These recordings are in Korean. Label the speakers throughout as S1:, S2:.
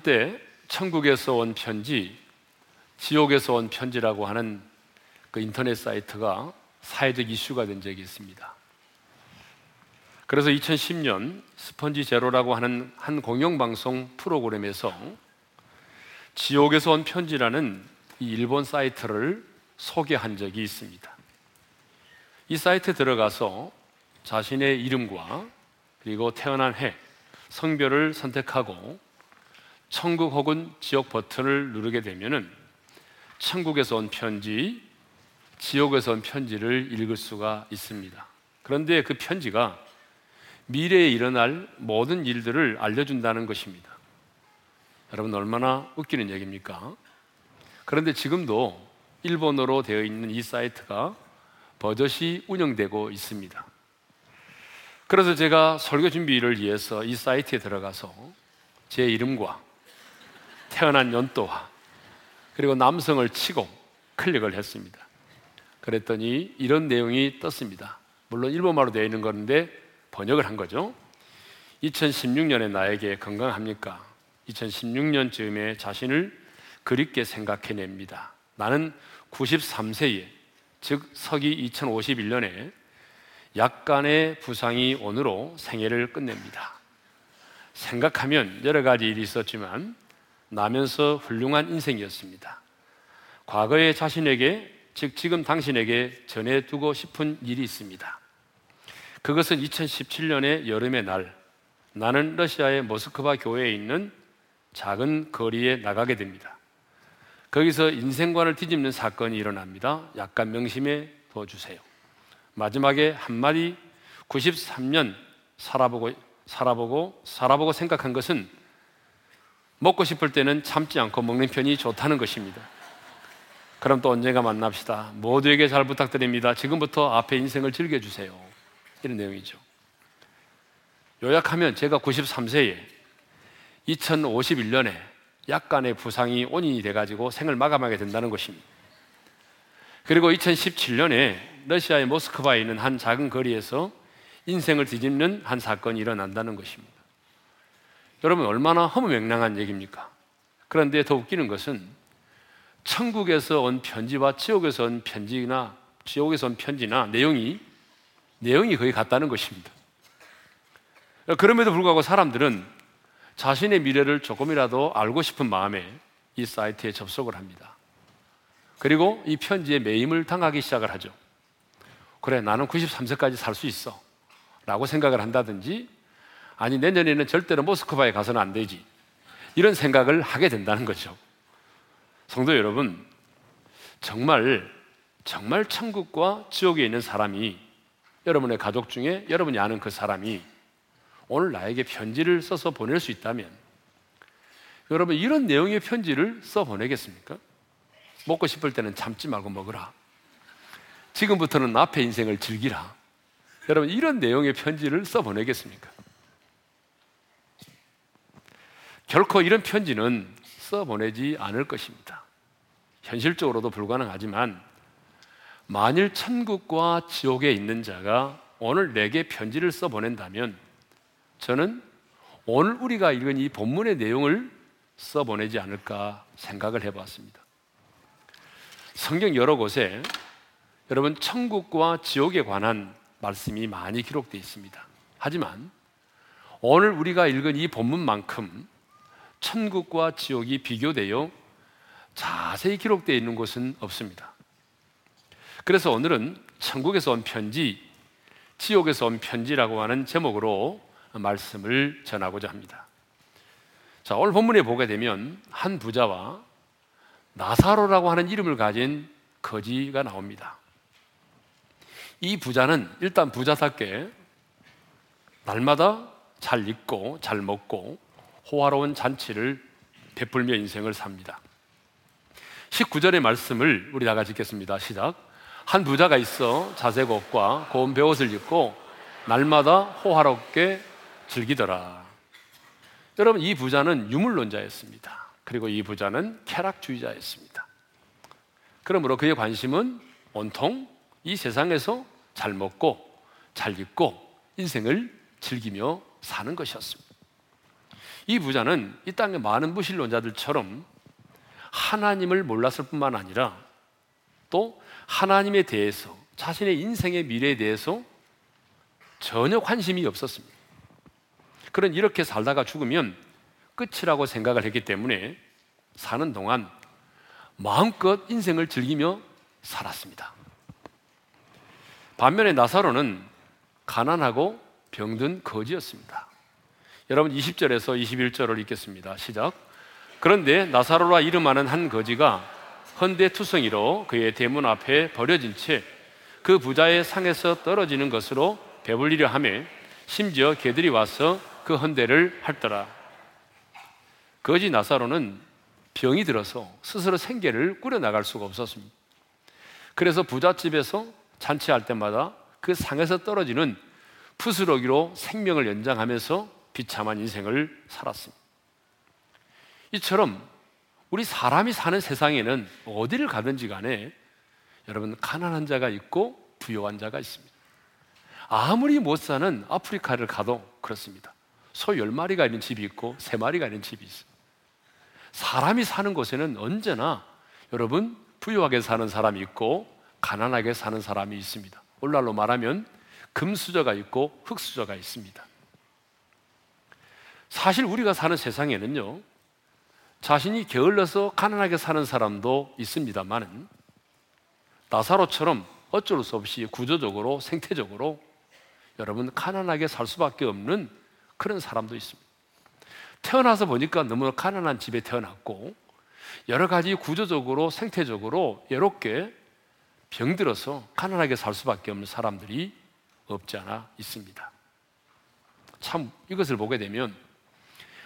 S1: 한때 천국에서 온 편지, 지옥에서 온 편지라고 하는 그 인터넷 사이트가 사회적 이슈가 된 적이 있습니다. 그래서 2010년 스펀지 제로라고 하는 한 공영방송 프로그램에서 지옥에서 온 편지라는 이 일본 사이트를 소개한 적이 있습니다. 이 사이트에 들어가서 자신의 이름과 그리고 태어난 해, 성별을 선택하고 천국 혹은 지옥 버튼을 누르게 되면은 천국에서 온 편지, 지옥에서 온 편지를 읽을 수가 있습니다. 그런데 그 편지가 미래에 일어날 모든 일들을 알려준다는 것입니다. 여러분 얼마나 웃기는 얘기입니까? 그런데 지금도 일본어로 되어 있는 이 사이트가 버젓이 운영되고 있습니다. 그래서 제가 설교 준비를 위해서 이 사이트에 들어가서 제 이름과 태어난 연도와 그리고 남성을 치고 클릭을 했습니다. 그랬더니 이런 내용이 떴습니다. 물론 일본말로 되어 있는 건데 번역을 한 거죠. 2016년에 나에게 건강합니까? 2016년 즈음에 자신을 그립게 생각해냅니다. 나는 93세에 즉 서기 2051년에 약간의 부상이 오늘로 생애를 끝냅니다. 생각하면 여러 가지 일이 있었지만 나면서 훌륭한 인생이었습니다. 과거의 자신에게, 즉 지금 당신에게 전해두고 싶은 일이 있습니다. 그것은 2017년의 여름의 날, 나는 러시아의 모스크바 교회에 있는 작은 거리에 나가게 됩니다. 거기서 인생관을 뒤집는 사건이 일어납니다. 약간 명심해 둬주세요. 마지막에 한마디 93년 살아보고 살아보고 살아보고 생각한 것은 먹고 싶을 때는 참지 않고 먹는 편이 좋다는 것입니다. 그럼 또 언젠가 만납시다. 모두에게 잘 부탁드립니다. 지금부터 앞에 인생을 즐겨주세요. 이런 내용이죠. 요약하면 제가 93세에 2051년에 약간의 부상이 원인이 돼가지고 생을 마감하게 된다는 것입니다. 그리고 2017년에 러시아의 모스크바에 있는 한 작은 거리에서 인생을 뒤집는 한 사건이 일어난다는 것입니다. 여러분 얼마나 허무맹랑한 얘기입니까? 그런데 더 웃기는 것은 천국에서 온 편지와 지옥에서 온 편지나 지옥에서 온 편지나 내용이 내용이 거의 같다는 것입니다. 그럼에도 불구하고 사람들은 자신의 미래를 조금이라도 알고 싶은 마음에 이 사이트에 접속을 합니다. 그리고 이 편지에 매임을 당하기 시작을 하죠. 그래, 나는 93세까지 살 수 있어. 라고 생각을 한다든지, 아니, 내년에는 절대로 모스크바에 가서는 안 되지. 이런 생각을 하게 된다는 거죠. 성도 여러분, 정말, 정말 천국과 지옥에 있는 사람이 여러분의 가족 중에 여러분이 아는 그 사람이 오늘 나에게 편지를 써서 보낼 수 있다면 여러분 이런 내용의 편지를 써 보내겠습니까? 먹고 싶을 때는 참지 말고 먹으라. 지금부터는 앞에 인생을 즐기라. 여러분, 이런 내용의 편지를 써 보내겠습니까? 결코 이런 편지는 써 보내지 않을 것입니다. 현실적으로도 불가능하지만, 만일 천국과 지옥에 있는 자가 오늘 내게 편지를 써 보낸다면, 저는 오늘 우리가 읽은 이 본문의 내용을 써 보내지 않을까 생각을 해 봤습니다. 성경 여러 곳에 여러분 천국과 지옥에 관한 말씀이 많이 기록되어 있습니다. 하지만 오늘 우리가 읽은 이 본문만큼 천국과 지옥이 비교되어 자세히 기록되어 있는 곳은 없습니다. 그래서 오늘은 천국에서 온 편지, 지옥에서 온 편지라고 하는 제목으로 말씀을 전하고자 합니다. 자, 오늘 본문에 보게 되면 한 부자와 나사로라고 하는 이름을 가진 거지가 나옵니다. 이 부자는 일단 부자답게 날마다 잘 입고 잘 먹고 호화로운 잔치를 베풀며 인생을 삽니다. 19절의 말씀을 우리 다 같이 읽겠습니다. 시작. 한 부자가 있어 자색 옷과 고운 베옷을 입고 날마다 호화롭게 즐기더라. 여러분 이 부자는 유물론자였습니다. 그리고 이 부자는 쾌락주의자였습니다. 그러므로 그의 관심은 온통 이 세상에서 잘 먹고 잘 입고 인생을 즐기며 사는 것이었습니다. 이 부자는 이 땅의 많은 무신론자들처럼 하나님을 몰랐을 뿐만 아니라 또 하나님에 대해서 자신의 인생의 미래에 대해서 전혀 관심이 없었습니다. 그런 이렇게 살다가 죽으면 끝이라고 생각을 했기 때문에 사는 동안 마음껏 인생을 즐기며 살았습니다. 반면에 나사로는 가난하고 병든 거지였습니다. 여러분 20절에서 21절을 읽겠습니다. 시작. 그런데 나사로라 이름하는 한 거지가 헌대투성이로 그의 대문 앞에 버려진 채 그 부자의 상에서 떨어지는 것으로 배불리려 하며 심지어 개들이 와서 그 헌대를 핥더라. 거지 나사로는 병이 들어서 스스로 생계를 꾸려 나갈 수가 없었습니다. 그래서 부잣집에서 잔치할 때마다 그 상에서 떨어지는 푸스러기로 생명을 연장하면서 비참한 인생을 살았습니다. 이처럼 우리 사람이 사는 세상에는 어디를 가든지 간에 여러분 가난한 자가 있고 부유한 자가 있습니다. 아무리 못 사는 아프리카를 가도 그렇습니다. 소 10마리가 있는 집이 있고 3마리가 있는 집이 있어요. 사람이 사는 곳에는 언제나 여러분 부유하게 사는 사람이 있고 가난하게 사는 사람이 있습니다. 오늘날로 말하면 금수저가 있고 흙수저가 있습니다. 사실 우리가 사는 세상에는요, 자신이 게을러서 가난하게 사는 사람도 있습니다만은 나사로처럼 어쩔 수 없이 구조적으로 생태적으로 여러분 가난하게 살 수밖에 없는 그런 사람도 있습니다. 태어나서 보니까 너무 가난한 집에 태어났고 여러 가지 구조적으로 생태적으로 외롭게 병들어서 가난하게 살 수밖에 없는 사람들이 없지 않아 있습니다. 참 이것을 보게 되면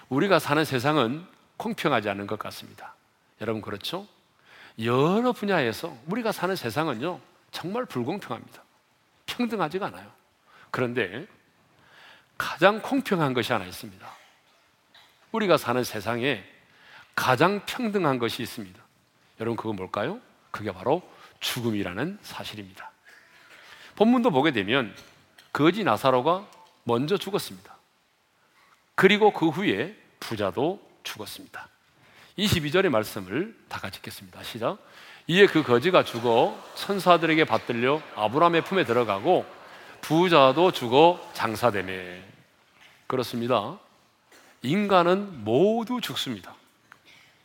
S1: 우리가 사는 세상은 공평하지 않은 것 같습니다. 여러분 그렇죠? 여러 분야에서 우리가 사는 세상은요 정말 불공평합니다. 평등하지가 않아요. 그런데 가장 공평한 것이 하나 있습니다. 우리가 사는 세상에 가장 평등한 것이 있습니다. 여러분 그거 뭘까요? 그게 바로 죽음이라는 사실입니다. 본문도 보게 되면 거지 나사로가 먼저 죽었습니다. 그리고 그 후에 부자도 죽었습니다. 22절의 말씀을 다 같이 읽겠습니다. 시작. 이에 그 거지가 죽어 천사들에게 받들려 아브라함의 품에 들어가고 부자도 죽어 장사되매 그렇습니다. 인간은 모두 죽습니다.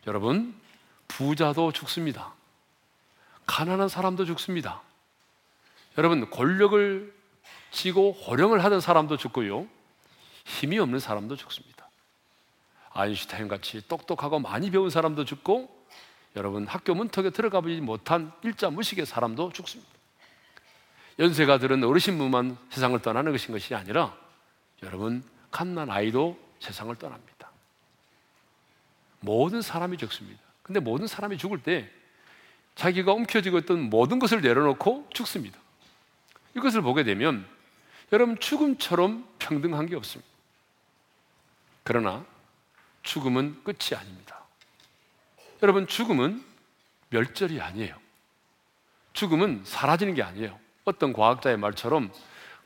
S1: 여러분, 부자도 죽습니다. 가난한 사람도 죽습니다. 여러분, 권력을 쥐고 호령을 하던 사람도 죽고요. 힘이 없는 사람도 죽습니다. 아인슈타인 같이 똑똑하고 많이 배운 사람도 죽고 여러분 학교 문턱에 들어가 보지 못한 일자 무식의 사람도 죽습니다. 연세가 들은 어르신분만 세상을 떠나는 것인 것이 아니라 여러분 갓난 아이도 세상을 떠납니다. 모든 사람이 죽습니다. 근데 모든 사람이 죽을 때 자기가 움켜쥐고 있던 모든 것을 내려놓고 죽습니다. 이것을 보게 되면 여러분 죽음처럼 평등한 게 없습니다. 그러나 죽음은 끝이 아닙니다. 여러분 죽음은 멸절이 아니에요. 죽음은 사라지는 게 아니에요. 어떤 과학자의 말처럼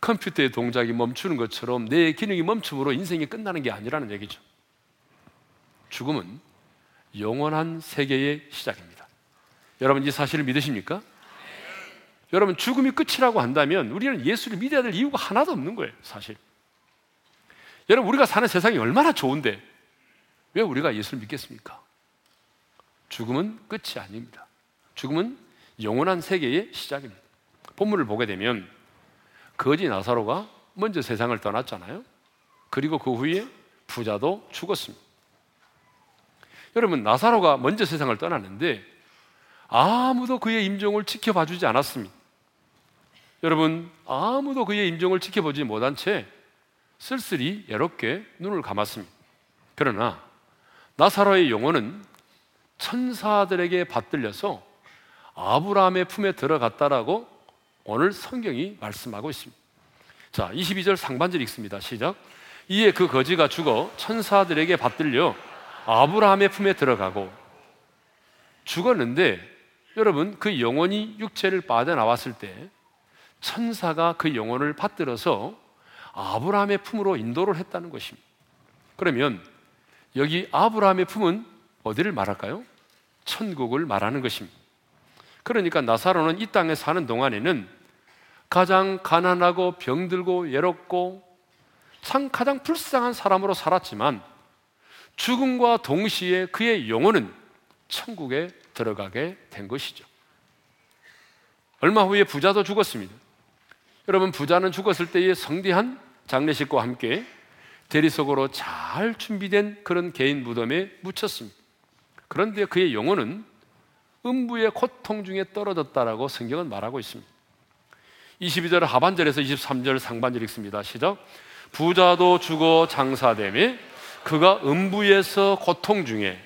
S1: 컴퓨터의 동작이 멈추는 것처럼 내 기능이 멈춤으로 인생이 끝나는 게 아니라는 얘기죠. 죽음은 영원한 세계의 시작입니다. 여러분 이 사실을 믿으십니까? 여러분 죽음이 끝이라고 한다면 우리는 예수를 믿어야 될 이유가 하나도 없는 거예요, 사실. 여러분 우리가 사는 세상이 얼마나 좋은데 왜 우리가 예수를 믿겠습니까? 죽음은 끝이 아닙니다. 죽음은 영원한 세계의 시작입니다. 본문을 보게 되면 거지 나사로가 먼저 세상을 떠났잖아요. 그리고 그 후에 부자도 죽었습니다. 여러분 나사로가 먼저 세상을 떠났는데 아무도 그의 임종을 지켜봐 주지 않았습니다. 여러분 아무도 그의 임종을 지켜보지 못한 채 쓸쓸히 외롭게 눈을 감았습니다. 그러나 나사로의 영혼은 천사들에게 받들려서 아브라함의 품에 들어갔다라고 오늘 성경이 말씀하고 있습니다. 자, 22절 상반절 읽습니다. 시작. 이에 그 거지가 죽어 천사들에게 받들려 아브라함의 품에 들어가고 죽었는데 여러분 그 영혼이 육체를 빠져나왔을 때 천사가 그 영혼을 받들어서 아브라함의 품으로 인도를 했다는 것입니다. 그러면 여기 아브라함의 품은 어디를 말할까요? 천국을 말하는 것입니다. 그러니까 나사로는 이 땅에 사는 동안에는 가장 가난하고 병들고 외롭고 참 가장 불쌍한 사람으로 살았지만 죽음과 동시에 그의 영혼은 천국에 들어가게 된 것이죠. 얼마 후에 부자도 죽었습니다. 여러분, 부자는 죽었을 때의 성대한 장례식과 함께 대리석으로 잘 준비된 그런 개인 무덤에 묻혔습니다. 그런데 그의 영혼은 음부의 고통 중에 떨어졌다라고 성경은 말하고 있습니다. 22절 하반절에서 23절 상반절 읽습니다. 시작. 부자도 죽어 장사됨에 그가 음부에서 고통 중에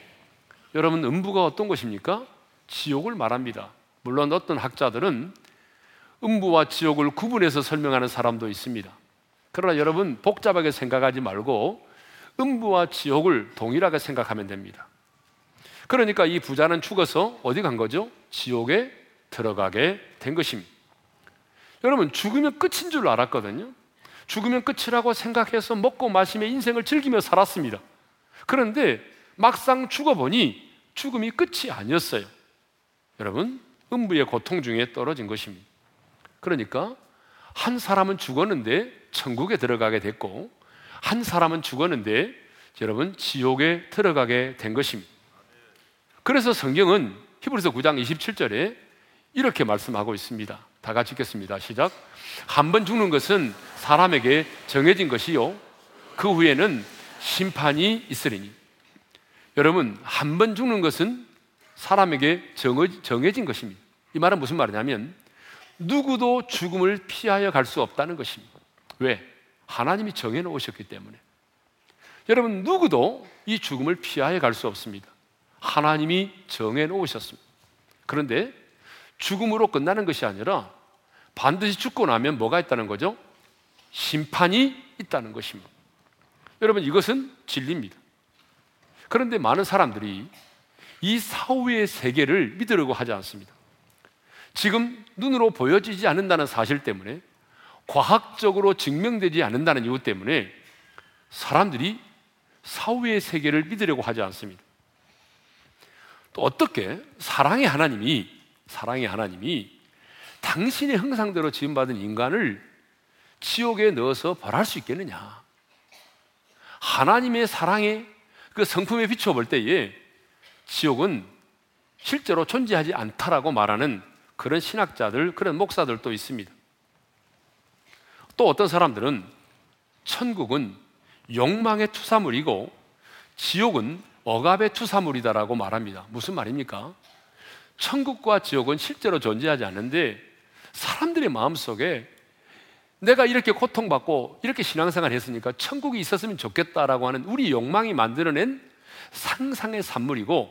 S1: 여러분 음부가 어떤 것입니까? 지옥을 말합니다. 물론 어떤 학자들은 음부와 지옥을 구분해서 설명하는 사람도 있습니다. 그러나 여러분 복잡하게 생각하지 말고 음부와 지옥을 동일하게 생각하면 됩니다. 그러니까 이 부자는 죽어서 어디 간 거죠? 지옥에 들어가게 된 것입니다. 여러분 죽으면 끝인 줄 알았거든요. 죽으면 끝이라고 생각해서 먹고 마시며 인생을 즐기며 살았습니다. 그런데 막상 죽어보니 죽음이 끝이 아니었어요. 여러분, 음부의 고통 중에 떨어진 것입니다. 그러니까 한 사람은 죽었는데 천국에 들어가게 됐고 한 사람은 죽었는데 여러분 지옥에 들어가게 된 것입니다. 그래서 성경은 히브리서 9장 27절에 이렇게 말씀하고 있습니다. 다 같이 읽겠습니다. 시작. 한 번 죽는 것은 사람에게 정해진 것이요. 그 후에는 심판이 있으리니. 여러분, 한 번 죽는 것은 사람에게 정해진 것입니다. 이 말은 무슨 말이냐면 누구도 죽음을 피하여 갈 수 없다는 것입니다. 왜? 하나님이 정해 놓으셨기 때문에. 여러분, 누구도 이 죽음을 피하여 갈 수 없습니다. 하나님이 정해 놓으셨습니다. 그런데 죽음으로 끝나는 것이 아니라 반드시 죽고 나면 뭐가 있다는 거죠? 심판이 있다는 것입니다. 여러분, 이것은 진리입니다. 그런데 많은 사람들이 이 사후의 세계를 믿으려고 하지 않습니다. 지금 눈으로 보여지지 않는다는 사실 때문에 과학적으로 증명되지 않는다는 이유 때문에 사람들이 사후의 세계를 믿으려고 하지 않습니다. 또 어떻게 사랑의 하나님이 사랑의 하나님이 당신의 형상대로 지음받은 인간을 지옥에 넣어서 벌할 수 있겠느냐? 하나님의 사랑의 그 성품에 비춰 볼 때에 지옥은 실제로 존재하지 않다라고 말하는 그런 신학자들, 그런 목사들도 있습니다. 또 어떤 사람들은 천국은 욕망의 투사물이고 지옥은 억압의 투사물이다라고 말합니다. 무슨 말입니까? 천국과 지옥은 실제로 존재하지 않는데 사람들의 마음속에 내가 이렇게 고통받고 이렇게 신앙생활 했으니까 천국이 있었으면 좋겠다라고 하는 우리 욕망이 만들어낸 상상의 산물이고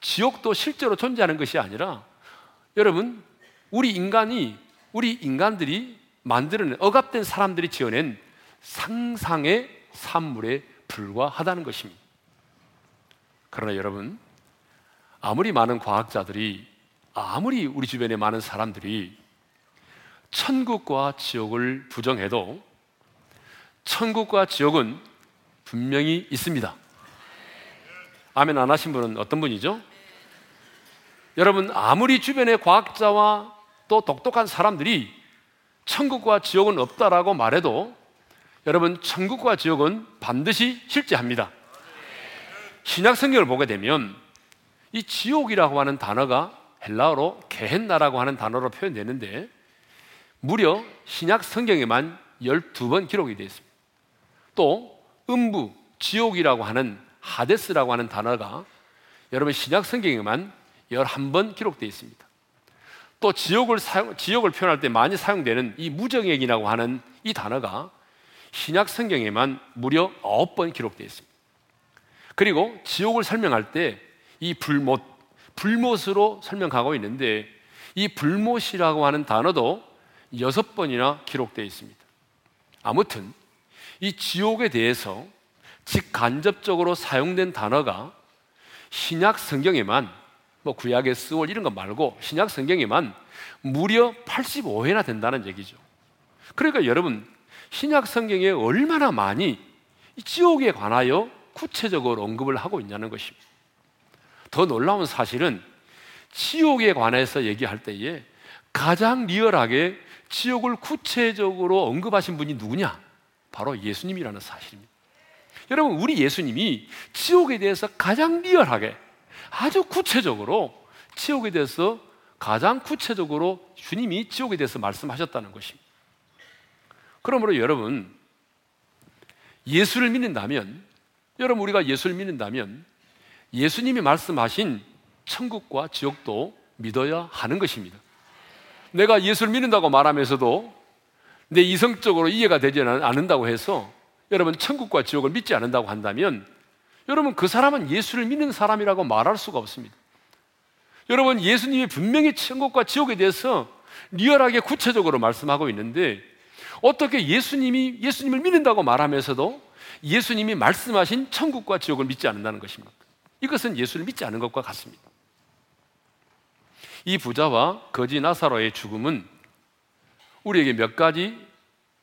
S1: 지옥도 실제로 존재하는 것이 아니라 여러분 우리 인간이 우리 인간들이 만들어낸 억압된 사람들이 지어낸 상상의 산물에 불과하다는 것입니다. 그러나 여러분 아무리 많은 과학자들이 아무리 우리 주변에 많은 사람들이 천국과 지옥을 부정해도 천국과 지옥은 분명히 있습니다. 아멘 안 하신 분은 어떤 분이죠? 여러분, 아무리 주변의 과학자와 또 똑똑한 사람들이 천국과 지옥은 없다라고 말해도 여러분, 천국과 지옥은 반드시 실제합니다. 신약 성경을 보게 되면 이 지옥이라고 하는 단어가 헬라어로 게헨나라고 하는 단어로 표현되는데 무려 신약 성경에만 12번 기록이 되어 있습니다. 또 음부, 지옥이라고 하는 하데스라고 하는 단어가 여러분 신약 성경에만 11번 기록되어 있습니다. 또 지옥을 사용, 지옥을 표현할 때 많이 사용되는 이 무정액이라고 하는 이 단어가 신약 성경에만 무려 9번 기록되어 있습니다. 그리고 지옥을 설명할 때 이 불못, 불못으로 설명하고 있는데 이 불못이라고 하는 단어도 여섯 번이나 기록되어 있습니다. 아무튼 이 지옥에 대해서 직간접적으로 사용된 단어가 신약 성경에만 뭐 구약의 스월 이런 거 말고 신약 성경에만 무려 85회나 된다는 얘기죠. 그러니까 여러분 신약 성경에 얼마나 많이 지옥에 관하여 구체적으로 언급을 하고 있냐는 것입니다. 더 놀라운 사실은 지옥에 관해서 얘기할 때에 가장 리얼하게 지옥을 구체적으로 언급하신 분이 누구냐? 바로 예수님이라는 사실입니다. 여러분, 우리 예수님이 지옥에 대해서 가장 리얼하게 아주 구체적으로 지옥에 대해서 가장 구체적으로 주님이 지옥에 대해서 말씀하셨다는 것입니다. 그러므로 여러분, 예수를 믿는다면, 여러분, 우리가 예수를 믿는다면, 예수님이 말씀하신 천국과 지옥도 믿어야 하는 것입니다. 내가 예수를 믿는다고 말하면서도 내 이성적으로 이해가 되지 않는다고 해서 여러분 천국과 지옥을 믿지 않는다고 한다면 여러분 그 사람은 예수를 믿는 사람이라고 말할 수가 없습니다. 여러분 예수님이 분명히 천국과 지옥에 대해서 리얼하게 구체적으로 말씀하고 있는데 어떻게 예수님이 예수님을 믿는다고 말하면서도 예수님이 말씀하신 천국과 지옥을 믿지 않는다는 것입니까? 이것은 예수를 믿지 않은 것과 같습니다. 이 부자와 거지 나사로의 죽음은 우리에게 몇 가지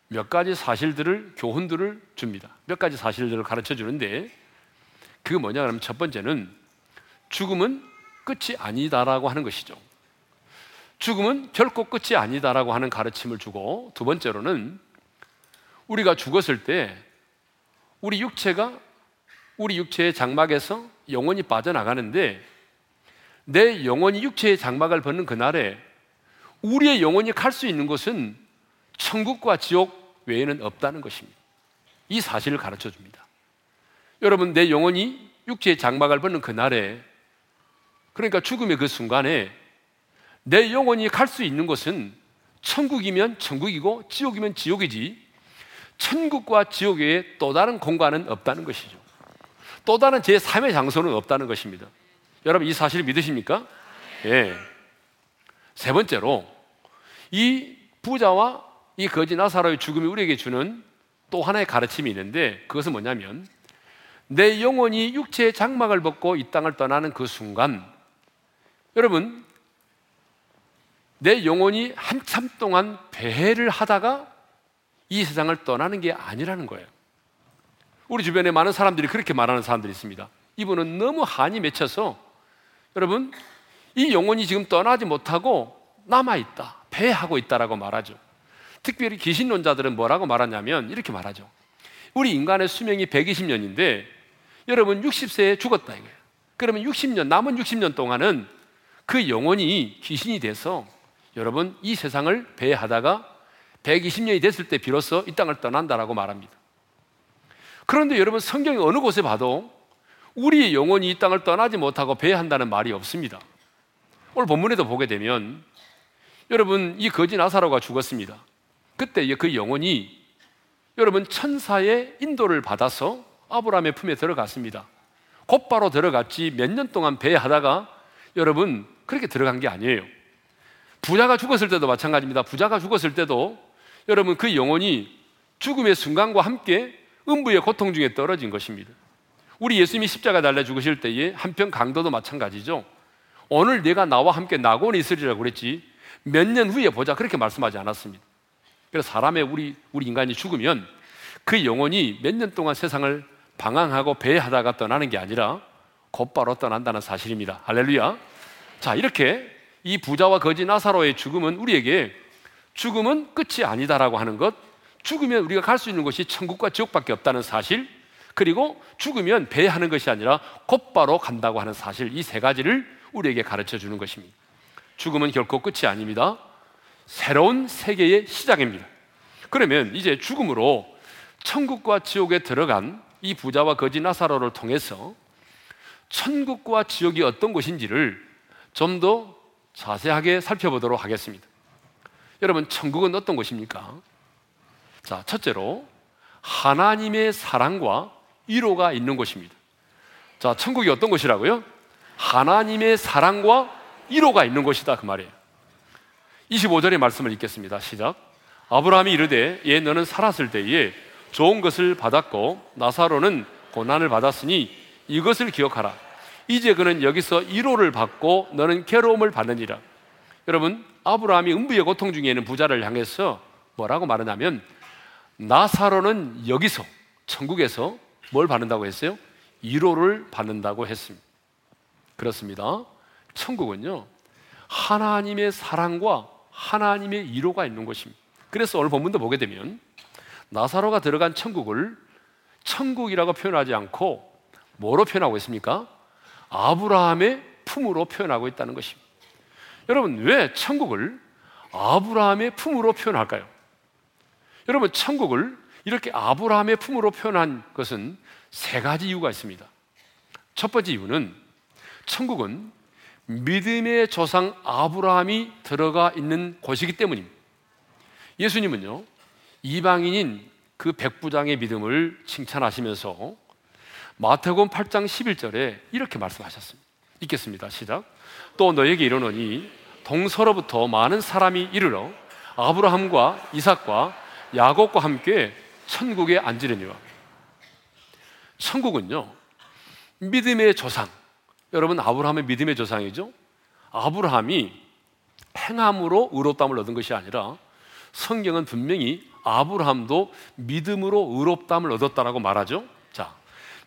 S1: 몇 가지 사실들을 교훈들을 줍니다. 몇 가지 사실들을 가르쳐 주는데 그게 뭐냐 그러면 첫 번째는 죽음은 끝이 아니다라고 하는 것이죠. 죽음은 결코 끝이 아니다라고 하는 가르침을 주고 두 번째로는 우리가 죽었을 때 우리 육체가 우리 육체의 장막에서 영혼이 빠져나가는데 내 영혼이 육체의 장막을 벗는 그날에 우리의 영혼이 갈 수 있는 곳은 천국과 지옥 외에는 없다는 것입니다. 이 사실을 가르쳐 줍니다. 여러분, 내 영혼이 육체의 장막을 벗는 그날에 그러니까 죽음의 그 순간에 내 영혼이 갈 수 있는 곳은 천국이면 천국이고 지옥이면 지옥이지 천국과 지옥 외에 또 다른 공간은 없다는 것이죠. 또 다른 제3의 장소는 없다는 것입니다. 여러분 이 사실을 믿으십니까? 예. 세 번째로 이 부자와 이 거지 나사로의 죽음이 우리에게 주는 또 하나의 가르침이 있는데 그것은 뭐냐면 내 영혼이 육체의 장막을 벗고 이 땅을 떠나는 그 순간 여러분 내 영혼이 한참 동안 배회를 하다가 이 세상을 떠나는 게 아니라는 거예요. 우리 주변에 많은 사람들이 그렇게 말하는 사람들이 있습니다. 이분은 너무 한이 맺혀서 여러분 이 영혼이 지금 떠나지 못하고 남아 있다, 배하고 있다라고 말하죠. 특별히 귀신론자들은 뭐라고 말하냐면 이렇게 말하죠. 우리 인간의 수명이 120년인데 여러분 60세에 죽었다 이거예요. 그러면 60년 남은 60년 동안은 그 영혼이 귀신이 돼서 여러분 이 세상을 배하다가 120년이 됐을 때 비로소 이 땅을 떠난다라고 말합니다. 그런데 여러분 성경의 어느 곳에 봐도 우리의 영혼이 이 땅을 떠나지 못하고 배한다는 말이 없습니다. 오늘 본문에도 보게 되면 여러분 이 거지 나사로가 죽었습니다. 그때 그 영혼이 여러분 천사의 인도를 받아서 아브라함의 품에 들어갔습니다. 곧바로 들어갔지 몇 년 동안 배하다가 여러분 그렇게 들어간 게 아니에요. 부자가 죽었을 때도 마찬가지입니다. 부자가 죽었을 때도 여러분 그 영혼이 죽음의 순간과 함께 음부의 고통 중에 떨어진 것입니다. 우리 예수님이 십자가 달려 죽으실 때에 한편 강도도 마찬가지죠. 오늘 내가 나와 함께 낙원에 있으리라고 그랬지 몇 년 후에 보자 그렇게 말씀하지 않았습니다. 그래서 사람의 우리 우리 인간이 죽으면 그 영혼이 몇 년 동안 세상을 방황하고 배하다가 떠나는 게 아니라 곧바로 떠난다는 사실입니다. 할렐루야. 자, 이렇게 이 부자와 거지 나사로의 죽음은 우리에게 죽음은 끝이 아니다라고 하는 것, 죽으면 우리가 갈 수 있는 곳이 천국과 지옥밖에 없다는 사실, 그리고 죽으면 배하는 것이 아니라 곧바로 간다고 하는 사실, 이 세 가지를 우리에게 가르쳐 주는 것입니다. 죽음은 결코 끝이 아닙니다. 새로운 세계의 시작입니다. 그러면 이제 죽음으로 천국과 지옥에 들어간 이 부자와 거지 나사로를 통해서 천국과 지옥이 어떤 곳인지를 좀 더 자세하게 살펴보도록 하겠습니다. 여러분, 천국은 어떤 곳입니까? 자, 첫째로 하나님의 사랑과 위로가 있는 곳입니다. 자, 천국이 어떤 곳이라고요? 하나님의 사랑과 위로가 있는 곳이다 그 말이에요. 25절의 말씀을 읽겠습니다. 시작. 아브라함이 이르되 예 너는 살았을 때에 좋은 것을 받았고 나사로는 고난을 받았으니 이것을 기억하라. 이제 그는 여기서 위로를 받고 너는 괴로움을 받느니라. 여러분 아브라함이 음부의 고통 중에 있는 부자를 향해서 뭐라고 말하냐면 나사로는 여기서 천국에서 뭘 받는다고 했어요? 위로를 받는다고 했습니다. 그렇습니다. 천국은요, 하나님의 사랑과 하나님의 위로가 있는 것입니다. 그래서 오늘 본문도 보게 되면 나사로가 들어간 천국을 천국이라고 표현하지 않고 뭐로 표현하고 있습니까? 아브라함의 품으로 표현하고 있다는 것입니다. 여러분, 왜 천국을 아브라함의 품으로 표현할까요? 여러분, 천국을 이렇게 아브라함의 품으로 표현한 것은 세 가지 이유가 있습니다. 첫 번째 이유는 천국은 믿음의 조상 아브라함이 들어가 있는 곳이기 때문입니다. 예수님은요, 이방인인 그 백부장의 믿음을 칭찬하시면서 마태복음 8장 11절에 이렇게 말씀하셨습니다. 읽겠습니다. 시작. 또 너에게 이르노니 동서로부터 많은 사람이 이르러 아브라함과 이삭과 야곱과 함께 천국에 앉으려니와 천국은요 믿음의 조상 여러분 아브라함의 믿음의 조상이죠 아브라함이 행함으로 의롭다함을 얻은 것이 아니라 성경은 분명히 아브라함도 믿음으로 의롭다함을 얻었다라고 말하죠 자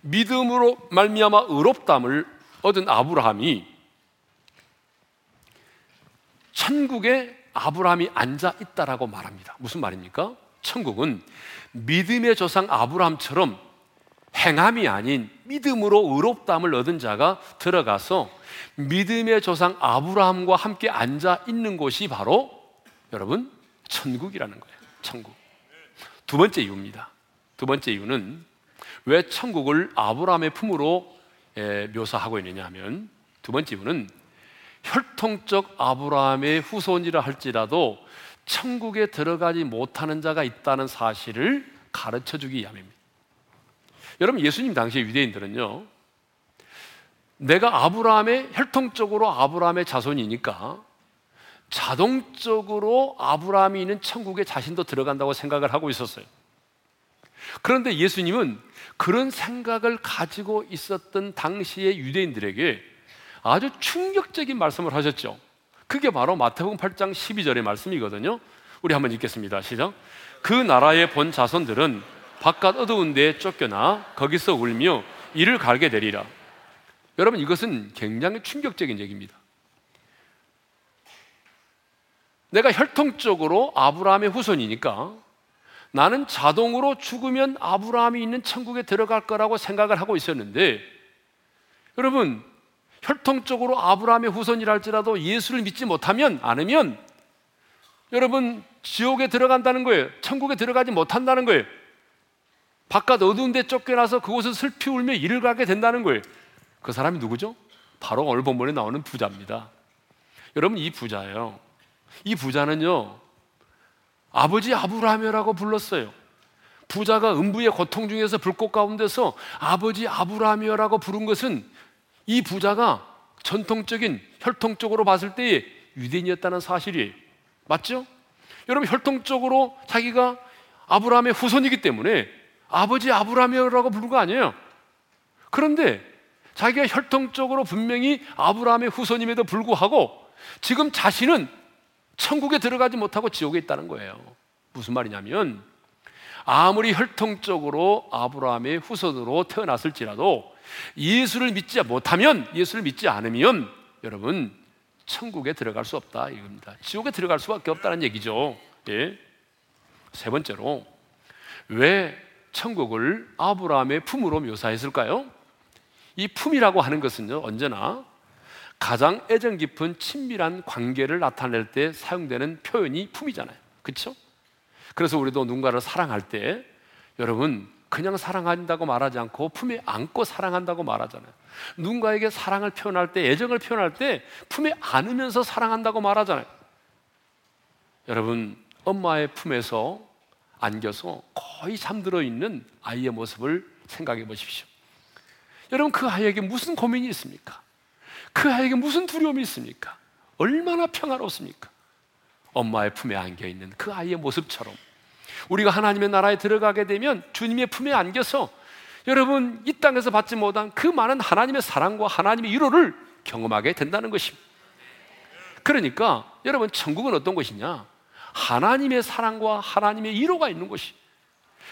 S1: 믿음으로 말미암아 의롭다함을 얻은 아브라함이 천국에 아브라함이 앉아 있다라고 말합니다. 무슨 말입니까? 천국은 믿음의 조상 아브라함처럼 행함이 아닌 믿음으로 의롭다함을 얻은 자가 들어가서 믿음의 조상 아브라함과 함께 앉아 있는 곳이 바로 여러분 천국이라는 거예요. 천국. 두 번째 이유입니다. 두 번째 이유는 왜 천국을 아브라함의 품으로 묘사하고 있느냐 하면 두 번째 이유는 혈통적 아브라함의 후손이라 할지라도 천국에 들어가지 못하는 자가 있다는 사실을 가르쳐 주기 위함입니다. 여러분 예수님 당시의 유대인들은요. 내가 아브라함의 혈통적으로 아브라함의 자손이니까 자동적으로 아브라함이 있는 천국에 자신도 들어간다고 생각을 하고 있었어요. 그런데 예수님은 그런 생각을 가지고 있었던 당시의 유대인들에게 아주 충격적인 말씀을 하셨죠. 그게 바로 마태복음 8장 12절의 말씀이거든요. 우리 한번 읽겠습니다. 시작. 그 나라의 본 자손들은 바깥 어두운 데에 쫓겨나 거기서 울며 이를 갈게 되리라. 여러분 이것은 굉장히 충격적인 얘기입니다. 내가 혈통적으로 아브라함의 후손이니까 나는 자동으로 죽으면 아브라함이 있는 천국에 들어갈 거라고 생각을 하고 있었는데 여러분 혈통적으로 아브라함의 후손이라 할지라도 예수를 믿지 못하면 않으면 여러분 지옥에 들어간다는 거예요. 천국에 들어가지 못한다는 거예요. 바깥 어두운 데 쫓겨나서 그곳을 슬피 울며 이를 가게 된다는 거예요. 그 사람이 누구죠? 바로 오늘 본문에 나오는 부자입니다. 여러분 이 부자예요. 이 부자는요. 아버지 아브라함이라고 불렀어요. 부자가 음부의 고통 중에서 불꽃 가운데서 아버지 아브라함이라고 부른 것은 이 부자가 전통적인 혈통적으로 봤을 때의 유대인이었다는 사실이에요. 맞죠? 여러분 혈통적으로 자기가 아브라함의 후손이기 때문에 아버지 아브라함이라고 부른 거 아니에요. 그런데 자기가 혈통적으로 분명히 아브라함의 후손임에도 불구하고 지금 자신은 천국에 들어가지 못하고 지옥에 있다는 거예요. 무슨 말이냐면 아무리 혈통적으로 아브라함의 후손으로 태어났을지라도 예수를 믿지 못하면 예수를 믿지 않으면 여러분 천국에 들어갈 수 없다 이겁니다. 지옥에 들어갈 수밖에 없다는 얘기죠. 예. 세 번째로 왜 천국을 아브라함의 품으로 묘사했을까요? 이 품이라고 하는 것은요 언제나 가장 애정 깊은 친밀한 관계를 나타낼 때 사용되는 표현이 품이잖아요. 그렇죠? 그래서 우리도 누군가를 사랑할 때 여러분 그냥 사랑한다고 말하지 않고 품에 안고 사랑한다고 말하잖아요. 누군가에게 사랑을 표현할 때, 애정을 표현할 때 품에 안으면서 사랑한다고 말하잖아요. 여러분, 엄마의 품에서 안겨서 거의 잠들어 있는 아이의 모습을 생각해 보십시오. 여러분, 그 아이에게 무슨 고민이 있습니까? 그 아이에게 무슨 두려움이 있습니까? 얼마나 평화롭습니까? 엄마의 품에 안겨 있는 그 아이의 모습처럼 우리가 하나님의 나라에 들어가게 되면 주님의 품에 안겨서 여러분 이 땅에서 받지 못한 그 많은 하나님의 사랑과 하나님의 위로를 경험하게 된다는 것입니다. 그러니까 여러분 천국은 어떤 것이냐? 하나님의 사랑과 하나님의 위로가 있는 곳이.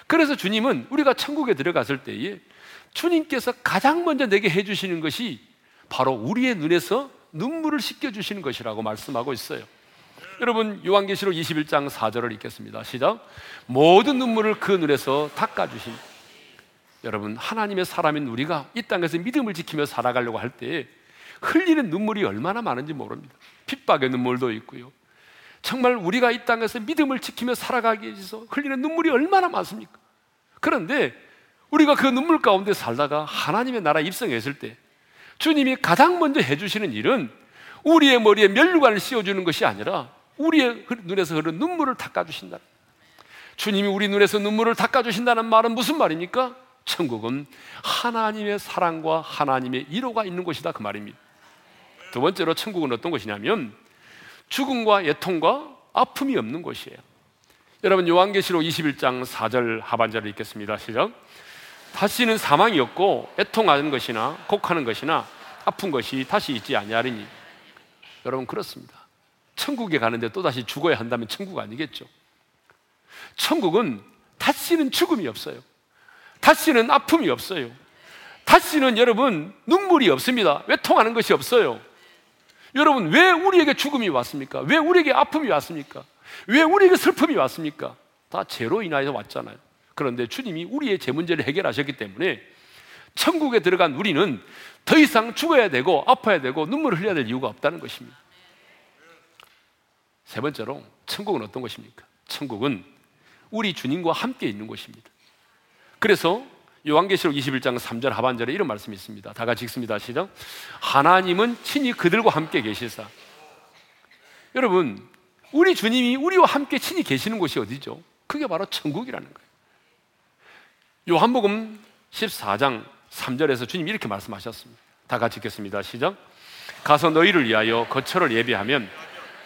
S1: 그래서 주님은 우리가 천국에 들어갔을 때에 주님께서 가장 먼저 내게 해주시는 것이 바로 우리의 눈에서 눈물을 씻겨주시는 것이라고 말씀하고 있어요. 여러분 요한계시록 21장 4절을 읽겠습니다. 시작. 모든 눈물을 그 눈에서 닦아주신 여러분 하나님의 사람인 우리가 이 땅에서 믿음을 지키며 살아가려고 할 때 흘리는 눈물이 얼마나 많은지 모릅니다. 핍박의 눈물도 있고요. 정말 우리가 이 땅에서 믿음을 지키며 살아가기 위해서 흘리는 눈물이 얼마나 많습니까? 그런데 우리가 그 눈물 가운데 살다가 하나님의 나라 입성했을 때 주님이 가장 먼저 해주시는 일은 우리의 머리에 멸류관을 씌워주는 것이 아니라 우리의 눈에서 흐르는 눈물을 닦아주신다. 주님이 우리 눈에서 눈물을 닦아주신다는 말은 무슨 말입니까? 천국은 하나님의 사랑과 하나님의 이로가 있는 곳이다 그 말입니다. 두 번째로 천국은 어떤 곳이냐면 죽음과 애통과 아픔이 없는 곳이에요. 여러분 요한계시록 21장 4절 하반절을 읽겠습니다. 시작. 다시는 사망이 없고 애통하는 것이나 곡하는 것이나 아픈 것이 다시 있지 아니하리니 여러분 그렇습니다. 천국에 가는데 또 다시 죽어야 한다면 천국 아니겠죠. 천국은 다시는 죽음이 없어요. 다시는 아픔이 없어요. 다시는 여러분 눈물이 없습니다. 왜 통하는 것이 없어요? 여러분 왜 우리에게 죽음이 왔습니까? 왜 우리에게 아픔이 왔습니까? 왜 우리에게 슬픔이 왔습니까? 다 죄로 인하여 왔잖아요. 그런데 주님이 우리의 제 문제를 해결하셨기 때문에 천국에 들어간 우리는 더 이상 죽어야 되고 아파야 되고 눈물을 흘려야 될 이유가 없다는 것입니다. 세 번째로 천국은 어떤 것입니까? 천국은 우리 주님과 함께 있는 곳입니다. 그래서 요한계시록 21장 3절 하반절에 이런 말씀이 있습니다. 다 같이 읽습니다. 시작. 하나님은 친히 그들과 함께 계시사. 여러분, 우리 주님이 우리와 함께 친히 계시는 곳이 어디죠? 그게 바로 천국이라는 거예요. 요한복음 14장 3절에서 주님 이렇게 말씀하셨습니다. 다 같이 읽겠습니다. 시작. 가서 너희를 위하여 거처를 예비하면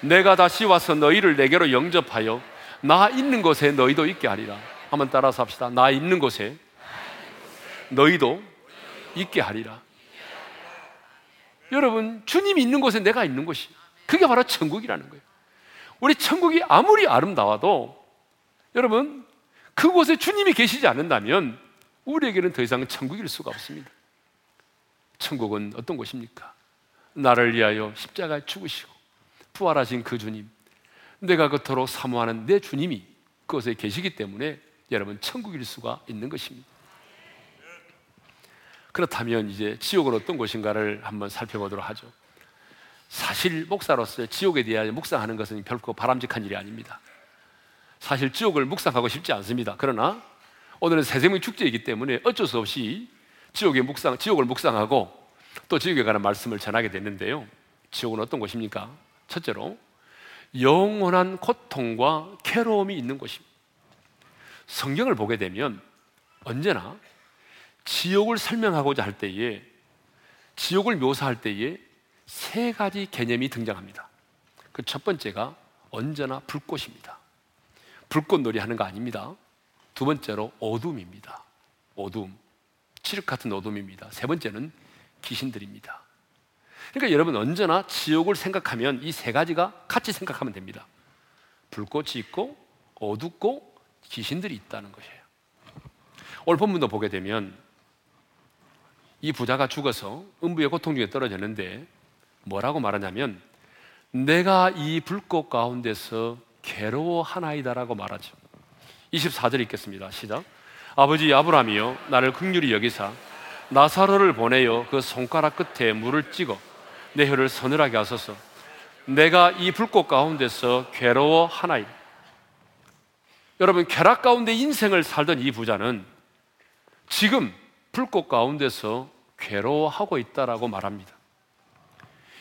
S1: 내가 다시 와서 너희를 내게로 영접하여 나 있는 곳에 너희도 있게 하리라. 한번 따라서 합시다. 나 있는 곳에 너희도 있게 하리라. 여러분, 주님이 있는 곳에 내가 있는 곳이 그게 바로 천국이라는 거예요. 우리 천국이 아무리 아름다워도 여러분, 그곳에 주님이 계시지 않는다면 우리에게는 더 이상 천국일 수가 없습니다. 천국은 어떤 곳입니까? 나를 위하여 십자가에 죽으시고 부활하신 그 주님, 내가 그토록 사모하는 내 주님이 그곳에 계시기 때문에 여러분 천국일 수가 있는 것입니다. 그렇다면 이제 지옥은 어떤 곳인가를 한번 살펴보도록 하죠. 사실 목사로서 지옥에 대하여 묵상하는 것은 결코 바람직한 일이 아닙니다. 사실 지옥을 묵상하고 싶지 않습니다. 그러나 오늘은 새생명 축제이기 때문에 어쩔 수 없이 지옥의 묵상, 지옥을 묵상하고 또 지옥에 관한 말씀을 전하게 됐는데요. 지옥은 어떤 곳입니까? 첫째로 영원한 고통과 괴로움이 있는 곳입니다. 성경을 보게 되면 언제나 지옥을 설명하고자 할 때에 지옥을 묘사할 때에 세 가지 개념이 등장합니다. 그 첫 번째가 언제나 불꽃입니다. 불꽃놀이 하는 거 아닙니다. 두 번째로 어둠입니다. 어둠. 칠흑 같은 어둠입니다. 세 번째는 귀신들입니다. 그러니까 여러분 언제나 지옥을 생각하면 이 세 가지가 같이 생각하면 됩니다. 불꽃이 있고 어둡고 귀신들이 있다는 것이에요. 오늘 본문도 보게 되면 이 부자가 죽어서 음부의 고통 중에 떨어졌는데 뭐라고 말하냐면 내가 이 불꽃 가운데서 괴로워하나이다라고 말하죠. 24절 읽겠습니다. 시작. 아버지 아브라함이여 나를 극률히 여기사 나사로를 보내어 그 손가락 끝에 물을 찍어 내 혀를 서늘하게 하소서. 내가 이 불꽃 가운데서 괴로워하나이다. 여러분 쾌락 가운데 인생을 살던 이 부자는 지금 불꽃 가운데서 괴로워하고 있다라고 말합니다.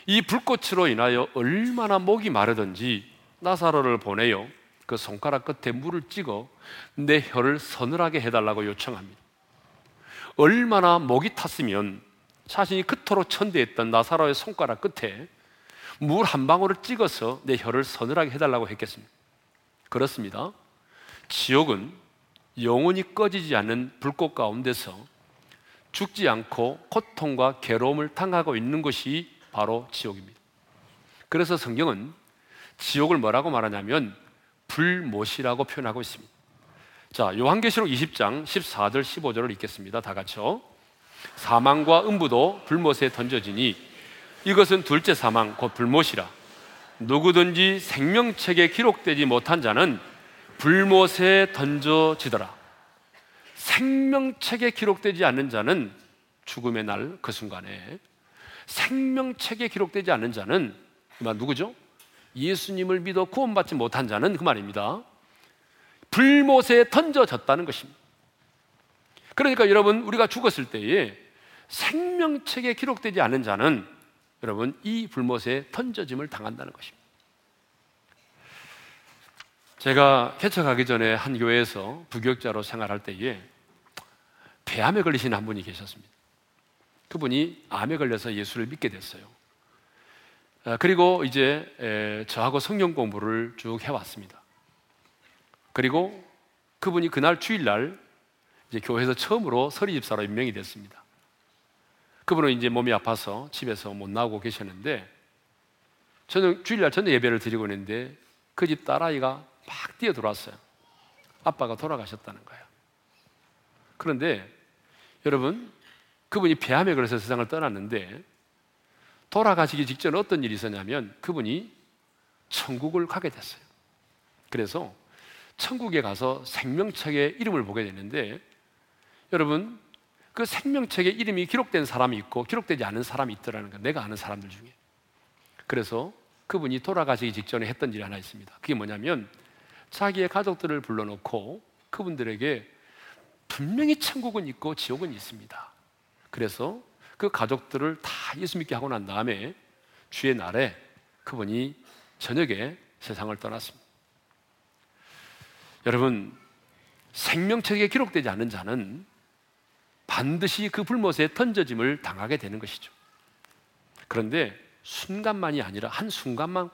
S1: 이 불꽃으로 인하여 얼마나 목이 마르든지 나사로를 보내요. 그 손가락 끝에 물을 찍어 내 혀를 서늘하게 해달라고 요청합니다. 얼마나 목이 탔으면 자신이 그토록 천대했던 나사로의 손가락 끝에 물 한 방울을 찍어서 내 혀를 서늘하게 해달라고 했겠습니다. 그렇습니다. 지옥은 영원히 꺼지지 않는 불꽃 가운데서 죽지 않고 고통과 괴로움을 당하고 있는 것이 바로 지옥입니다. 그래서 성경은 지옥을 뭐라고 말하냐면 불못이라고 표현하고 있습니다. 자, 요한계시록 20장 14절 15절을 읽겠습니다. 다 같이요. 사망과 음부도 불못에 던져지니 이것은 둘째 사망 곧 불못이라. 누구든지 생명책에 기록되지 못한 자는 불못에 던져지더라. 생명책에 기록되지 않는 자는 죽음의 날 그 순간에 생명책에 기록되지 않는 자는 누구죠? 예수님을 믿어 구원받지 못한 자는 그 말입니다. 불못에 던져졌다는 것입니다. 그러니까 여러분 우리가 죽었을 때에 생명책에 기록되지 않은 자는 여러분 이 불못에 던져짐을 당한다는 것입니다. 제가 개척하기 전에 한 교회에서 부교육자로 생활할 때에 폐암에 걸리신 한 분이 계셨습니다. 그분이 암에 걸려서 예수를 믿게 됐어요. 아, 그리고 이제 저하고 성경 공부를 쭉 해왔습니다. 그리고 그분이 그날 주일날 이제 교회에서 처음으로 서리 집사로 임명이 됐습니다. 그분은 이제 몸이 아파서 집에서 못 나오고 계셨는데 저는 주일날 저녁 예배를 드리고 있는데 그 집 딸아이가 막 뛰어 들어왔어요. 아빠가 돌아가셨다는 거예요. 그런데 여러분 그분이 폐암에 걸려서 세상을 떠났는데 돌아가시기 직전 어떤 일이 있었냐면 그분이 천국을 가게 됐어요. 그래서 천국에 가서 생명책에 이름을 보게 되는데 여러분 그 생명책에 이름이 기록된 사람이 있고 기록되지 않은 사람이 있더라는 거 내가 아는 사람들 중에 그래서 그분이 돌아가시기 직전에 했던 일이 하나 있습니다. 그게 뭐냐면 자기의 가족들을 불러놓고 그분들에게 분명히 천국은 있고 지옥은 있습니다. 그래서 그 가족들을 다 예수 믿게 하고 난 다음에 주의 날에 그분이 저녁에 세상을 떠났습니다. 여러분, 생명책에 기록되지 않은 자는 반드시 그 불못에 던져짐을 당하게 되는 것이죠. 그런데 순간만이 아니라 한 순간만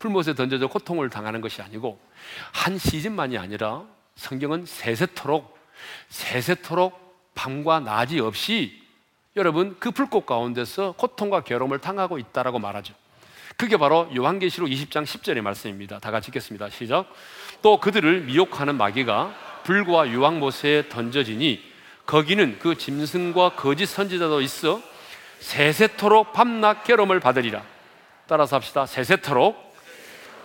S1: 불못에 던져져 고통을 당하는 것이 아니고 한 시즌만이 아니라 성경은 세세토록 세세토록 밤과 낮이 없이 여러분 그 불꽃 가운데서 고통과 괴로움을 당하고 있다라고 말하죠. 그게 바로 요한계시록 20장 10절의 말씀입니다. 다 같이 읽겠습니다. 시작. 또 그들을 미혹하는 마귀가 불과 유황못에 던져지니 거기는 그 짐승과 거짓 선지자도 있어 세세토록 밤낮 괴로움을 받으리라. 따라서 합시다. 세세토록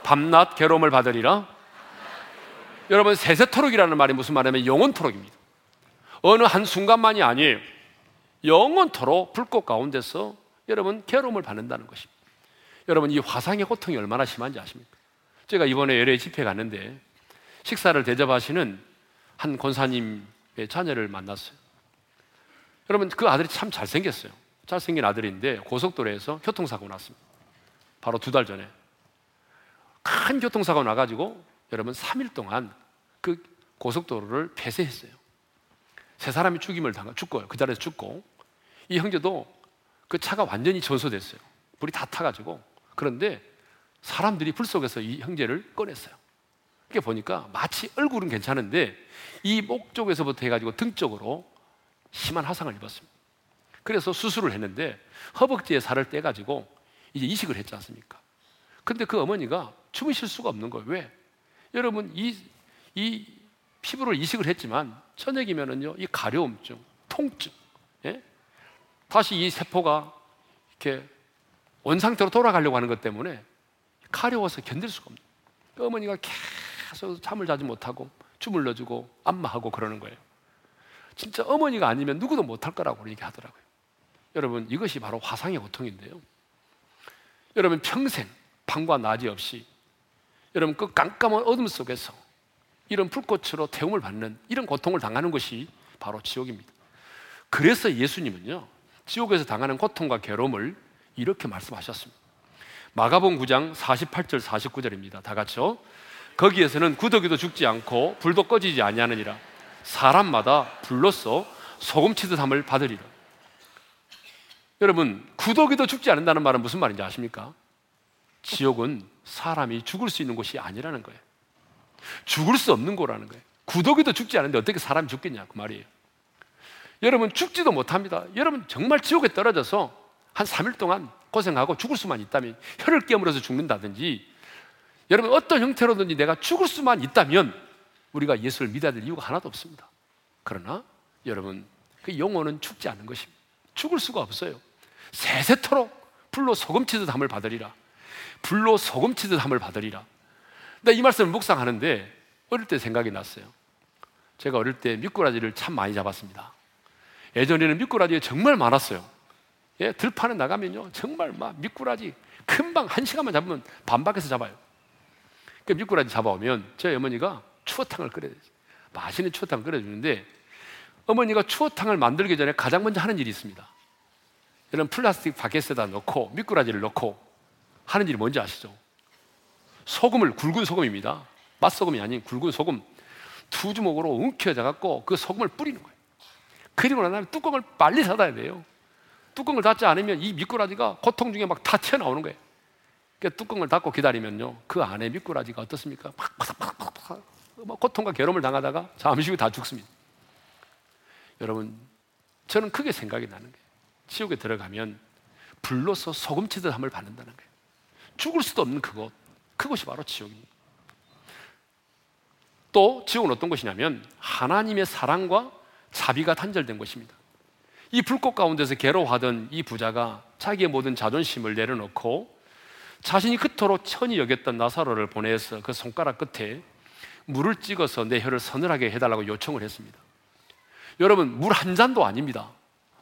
S1: 밤낮 괴로움을 받으리라. 여러분 세세토록이라는 말이 무슨 말이냐면 영원토록입니다. 어느 한 순간만이 아니에요. 영원토록 불꽃 가운데서 여러분 괴로움을 받는다는 것입니다. 여러분 이 화상의 고통이 얼마나 심한지 아십니까? 제가 이번에 LA 집회 갔는데 식사를 대접하시는 한 권사님의 자녀를 만났어요. 여러분 그 아들이 참 잘생겼어요. 잘생긴 아들인데 고속도로에서 교통사고 났습니다. 바로 두 달 전에 큰 교통사고 나가지고 여러분 3일 동안 그 고속도로를 폐쇄했어요. 세 사람이 죽임을 당하 죽고요. 그 자리에서 죽고 이 형제도 그 차가 완전히 전소됐어요. 불이 다 타가지고 그런데 사람들이 불 속에서 이 형제를 꺼냈어요. 이렇게 보니까 마치 얼굴은 괜찮은데 이 목 쪽에서부터 해가지고 등 쪽으로 심한 화상을 입었습니다. 그래서 수술을 했는데 허벅지에 살을 떼가지고 이제 이식을 했지 않습니까? 근데 그 어머니가 주무실 수가 없는 거예요. 왜? 여러분 이, 이 피부를 이식을 했지만 저녁이면은요 이 가려움증, 통증, 예? 다시 이 세포가 이렇게 원상태로 돌아가려고 하는 것 때문에 가려워서 견딜 수가 없는. 그 어머니가 계속 잠을 자지 못하고 주물러주고 안마하고 그러는 거예요. 진짜 어머니가 아니면 누구도 못할 거라고 얘기하더라고요. 여러분 이것이 바로 화상의 고통인데요. 여러분 평생 밤과 낮이 없이 여러분 그 깜깜한 어둠 속에서 이런 불꽃으로 태움을 받는 이런 고통을 당하는 것이 바로 지옥입니다. 그래서 예수님은요, 지옥에서 당하는 고통과 괴로움을 이렇게 말씀하셨습니다. 마가복 9장 48절 49절입니다. 다 같이요. 거기에서는 구더기도 죽지 않고 불도 꺼지지 아니하느니라. 사람마다 불로써 소금치듯 함을 받으리라. 여러분, 구더기도 죽지 않는다는 말은 무슨 말인지 아십니까? 지옥은 사람이 죽을 수 있는 곳이 아니라는 거예요. 죽을 수 없는 거라는 거예요. 구더기도 죽지 않는데 어떻게 사람이 죽겠냐 그 말이에요. 여러분 죽지도 못합니다. 여러분 정말 지옥에 떨어져서 한 3일 동안 고생하고 죽을 수만 있다면 혀를 깨물어서 죽는다든지 여러분 어떤 형태로든지 내가 죽을 수만 있다면 우리가 예수를 믿어야 될 이유가 하나도 없습니다. 그러나 여러분, 그 영혼은 죽지 않는 것입니다. 죽을 수가 없어요. 세세토록 불로 소금치듯 함을 받으리라. 불로 소금치듯 함을 받으리라. 근데 이 말씀을 묵상하는데 어릴 때 생각이 났어요. 제가 어릴 때 미꾸라지를 참 많이 잡았습니다. 예전에는 미꾸라지 정말 많았어요. 예, 들판에 나가면요. 정말 막 미꾸라지 금방 한 시간만 잡으면 반박해서 잡아요. 그 미꾸라지 잡아오면 저희 어머니가 추어탕을 끓여야 돼 맛있는 추어탕을 끓여주는데 어머니가 추어탕을 만들기 전에 가장 먼저 하는 일이 있습니다. 이런 플라스틱 바켓에다 넣고 미꾸라지를 넣고 하는 일이 뭔지 아시죠? 소금을 굵은 소금입니다. 맛소금이 아닌 굵은 소금 두 주먹으로 움켜져 갖고 그 소금을 뿌리는 거예요. 그리고 난 다음에 뚜껑을 빨리 닫아야 돼요. 뚜껑을 닫지 않으면 이 미꾸라지가 고통 중에 막 다 튀어나오는 거예요. 그 뚜껑을 닫고 기다리면요. 그 안에 미꾸라지가 어떻습니까? 막, 막, 막 고통과 괴로움을 당하다가 잠시 후 다 죽습니다. 여러분, 저는 크게 생각이 나는 거예요. 지옥에 들어가면 불로서 소금치듯 함을 받는다는 거예요. 죽을 수도 없는 그곳, 그것이 바로 지옥입니다. 또 지옥은 어떤 것이냐면 하나님의 사랑과 자비가 단절된 것입니다. 이 불꽃 가운데서 괴로워하던 이 부자가 자기의 모든 자존심을 내려놓고 자신이 그토록 천히 여겼던 나사로를 보내서 그 손가락 끝에 물을 찍어서 내 혀를 서늘하게 해달라고 요청을 했습니다. 여러분, 물 한 잔도 아닙니다.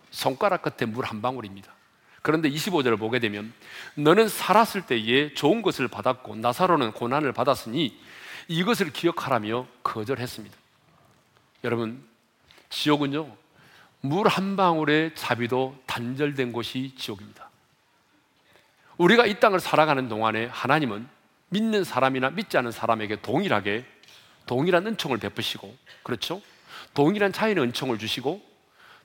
S1: 손가락 끝에 물 한 방울입니다. 그런데 25절을 보게 되면 너는 살았을 때에 좋은 것을 받았고 나사로는 고난을 받았으니 이것을 기억하라며 거절했습니다. 여러분, 지옥은요, 물 한 방울의 자비도 단절된 곳이 지옥입니다. 우리가 이 땅을 살아가는 동안에 하나님은 믿는 사람이나 믿지 않은 사람에게 동일하게 동일한 은총을 베푸시고, 그렇죠? 동일한 차이의 은총을 주시고,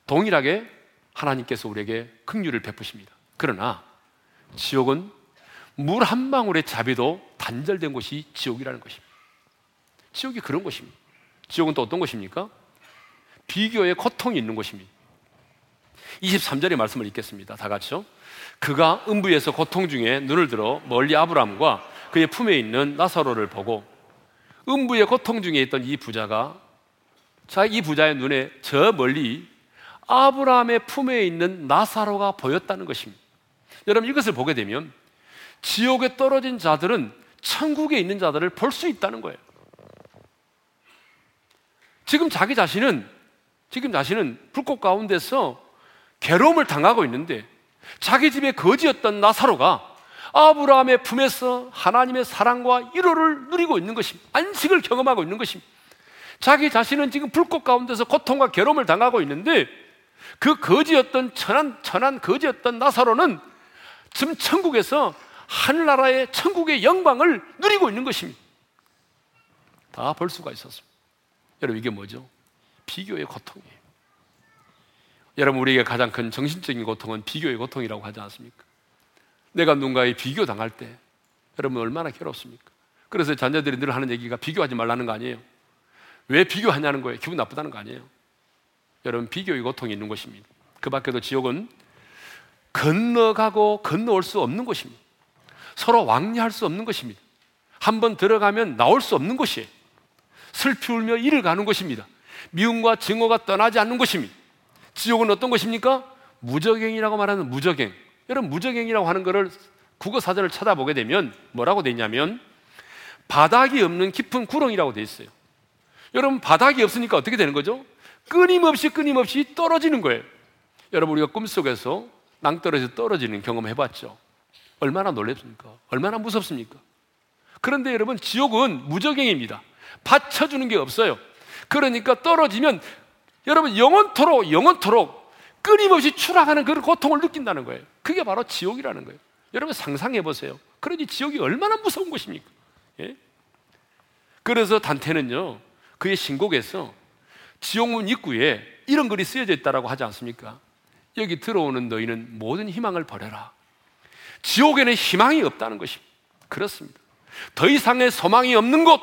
S1: 동일하게 하나님께서 우리에게 긍휼을 베푸십니다. 그러나 지옥은 물 한 방울의 자비도 단절된 곳이 지옥이라는 것입니다. 지옥이 그런 곳입니다. 지옥은 또 어떤 곳입니까? 비교의 고통이 있는 곳입니다. 23절의 말씀을 읽겠습니다. 다 같이요. 그가 음부에서 고통 중에 눈을 들어 멀리 아브라함과 그의 품에 있는 나사로를 보고 음부의 고통 중에 있던 이 부자가 자, 이 부자의 눈에 저 멀리 아브라함의 품에 있는 나사로가 보였다는 것입니다. 여러분 이것을 보게 되면 지옥에 떨어진 자들은 천국에 있는 자들을 볼 수 있다는 거예요. 지금 자기 자신은 지금 자신은 불꽃 가운데서 괴로움을 당하고 있는데 자기 집에 거지였던 나사로가 아브라함의 품에서 하나님의 사랑과 위로를 누리고 있는 것입니다. 안식을 경험하고 있는 것입니다. 자기 자신은 지금 불꽃 가운데서 고통과 괴로움을 당하고 있는데 그 거지였던 천한 천한 거지였던 나사로는 지금 천국에서 하늘나라의 천국의 영광을 누리고 있는 것입니다. 다 볼 수가 있었습니다. 여러분 이게 뭐죠? 비교의 고통이에요. 여러분 우리에게 가장 큰 정신적인 고통은 비교의 고통이라고 하지 않습니까? 내가 누군가에 비교 당할 때 여러분 얼마나 괴롭습니까? 그래서 자녀들이 늘 하는 얘기가 비교하지 말라는 거 아니에요? 왜 비교하냐는 거예요? 기분 나쁘다는 거 아니에요? 여러분 비교의 고통이 있는 것입니다. 그 밖에도 지옥은 건너가고 건너올 수 없는 곳입니다. 서로 왕래할 수 없는 것입니다. 한 번 들어가면 나올 수 없는 곳이에요. 슬피 울며 이를 가는 곳입니다. 미움과 증오가 떠나지 않는 곳입니다. 지옥은 어떤 곳입니까? 무적행이라고 말하는 무적행. 여러분 무적행이라고 하는 것을 국어 사전을 찾아보게 되면 뭐라고 돼 있냐면 바닥이 없는 깊은 구렁이라고 돼 있어요. 여러분 바닥이 없으니까 어떻게 되는 거죠? 끊임없이 끊임없이 떨어지는 거예요. 여러분 우리가 꿈속에서 낭떠러지 떨어지는 경험 해봤죠? 얼마나 놀랍습니까? 얼마나 무섭습니까? 그런데 여러분 지옥은 무적행입니다. 받쳐주는 게 없어요. 그러니까 떨어지면 여러분 영원토록 영원토록 끊임없이 추락하는 그런 고통을 느낀다는 거예요. 그게 바로 지옥이라는 거예요. 여러분 상상해 보세요. 그러니 지옥이 얼마나 무서운 것입니까? 예? 그래서 단테는요 그의 신곡에서 지옥문 입구에 이런 글이 쓰여져 있다라고 하지 않습니까? 여기 들어오는 너희는 모든 희망을 버려라. 지옥에는 희망이 없다는 것입니다. 그렇습니다. 더 이상의 소망이 없는 곳,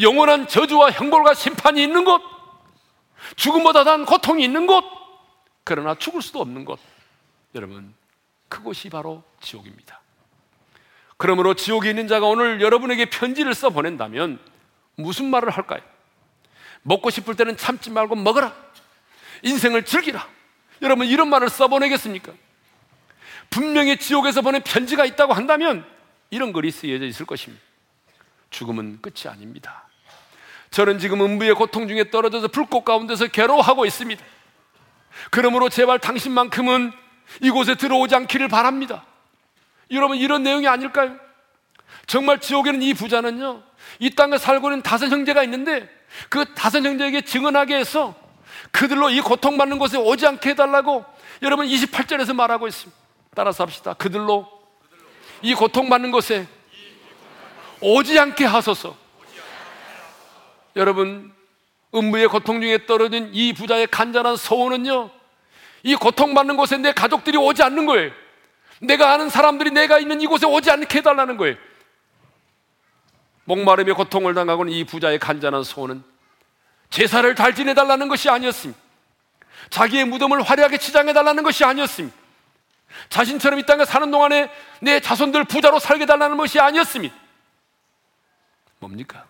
S1: 영원한 저주와 형벌과 심판이 있는 곳, 죽음보다 단 고통이 있는 곳, 그러나 죽을 수도 없는 곳. 여러분, 그곳이 바로 지옥입니다. 그러므로 지옥에 있는 자가 오늘 여러분에게 편지를 써 보낸다면 무슨 말을 할까요? 먹고 싶을 때는 참지 말고 먹어라. 인생을 즐기라. 여러분, 이런 말을 써보내겠습니까? 분명히 지옥에서 보낸 편지가 있다고 한다면 이런 글이 쓰여져 있을 것입니다. 죽음은 끝이 아닙니다. 저는 지금 음부의 고통 중에 떨어져서 불꽃 가운데서 괴로워하고 있습니다. 그러므로 제발 당신만큼은 이곳에 들어오지 않기를 바랍니다. 여러분, 이런 내용이 아닐까요? 정말 지옥에는 이 부자는요, 이 땅에 살고 있는 다섯 형제가 있는데 그 다섯 형제에게 증언하게 해서 그들로 이 고통받는 곳에 오지 않게 해달라고 여러분 28절에서 말하고 있습니다. 따라서 합시다. 그들로 이 고통받는 곳에 오지 않게 하소서. 여러분, 음부의 고통 중에 떨어진 이 부자의 간절한 소원은요, 이 고통받는 곳에 내 가족들이 오지 않는 거예요. 내가 아는 사람들이 내가 있는 이곳에 오지 않게 해달라는 거예요. 목마름에 고통을 당하고는 이 부자의 간절한 소원은 제사를 잘 지내달라는 것이 아니었습니다. 자기의 무덤을 화려하게 치장해달라는 것이 아니었습니다. 자신처럼 이 땅에 사는 동안에 내 자손들 부자로 살게 달라는 것이 아니었습니다. 뭡니까?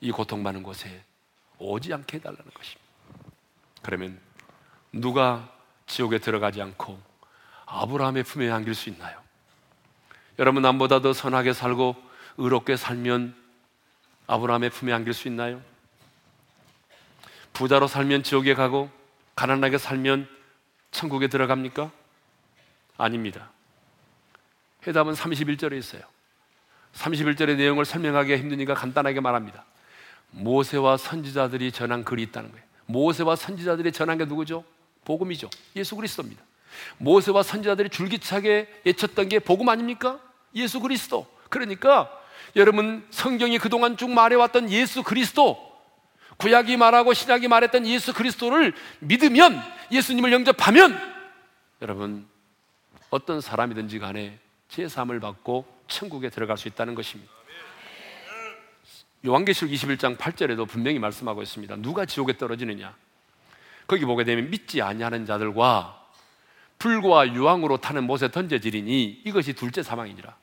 S1: 이 고통받는 곳에 오지 않게 해달라는 것입니다. 그러면 누가 지옥에 들어가지 않고 아브라함의 품에 안길 수 있나요? 여러분 남보다 더 선하게 살고 의롭게 살면 아브라함의 품에 안길 수 있나요? 부자로 살면 지옥에 가고 가난하게 살면 천국에 들어갑니까? 아닙니다. 해답은 31절에 있어요. 31절의 내용을 설명하기가 힘드니까 간단하게 말합니다. 모세와 선지자들이 전한 글이 있다는 거예요. 모세와 선지자들이 전한 게 누구죠? 복음이죠. 예수 그리스도입니다. 모세와 선지자들이 줄기차게 예쳤던 게 복음 아닙니까? 예수 그리스도. 그러니까 여러분 성경이 그동안 쭉 말해왔던 예수 그리스도 구약이 말하고 신약이 말했던 예수 그리스도를 믿으면 예수님을 영접하면 여러분 어떤 사람이든지 간에 제3을 받고 천국에 들어갈 수 있다는 것입니다. 요한계시록 21장 8절에도 분명히 말씀하고 있습니다. 누가 지옥에 떨어지느냐? 거기 보게 되면 믿지 아니하는 자들과 불과 유황으로 타는 못에 던져지리니 이것이 둘째 사망이니라.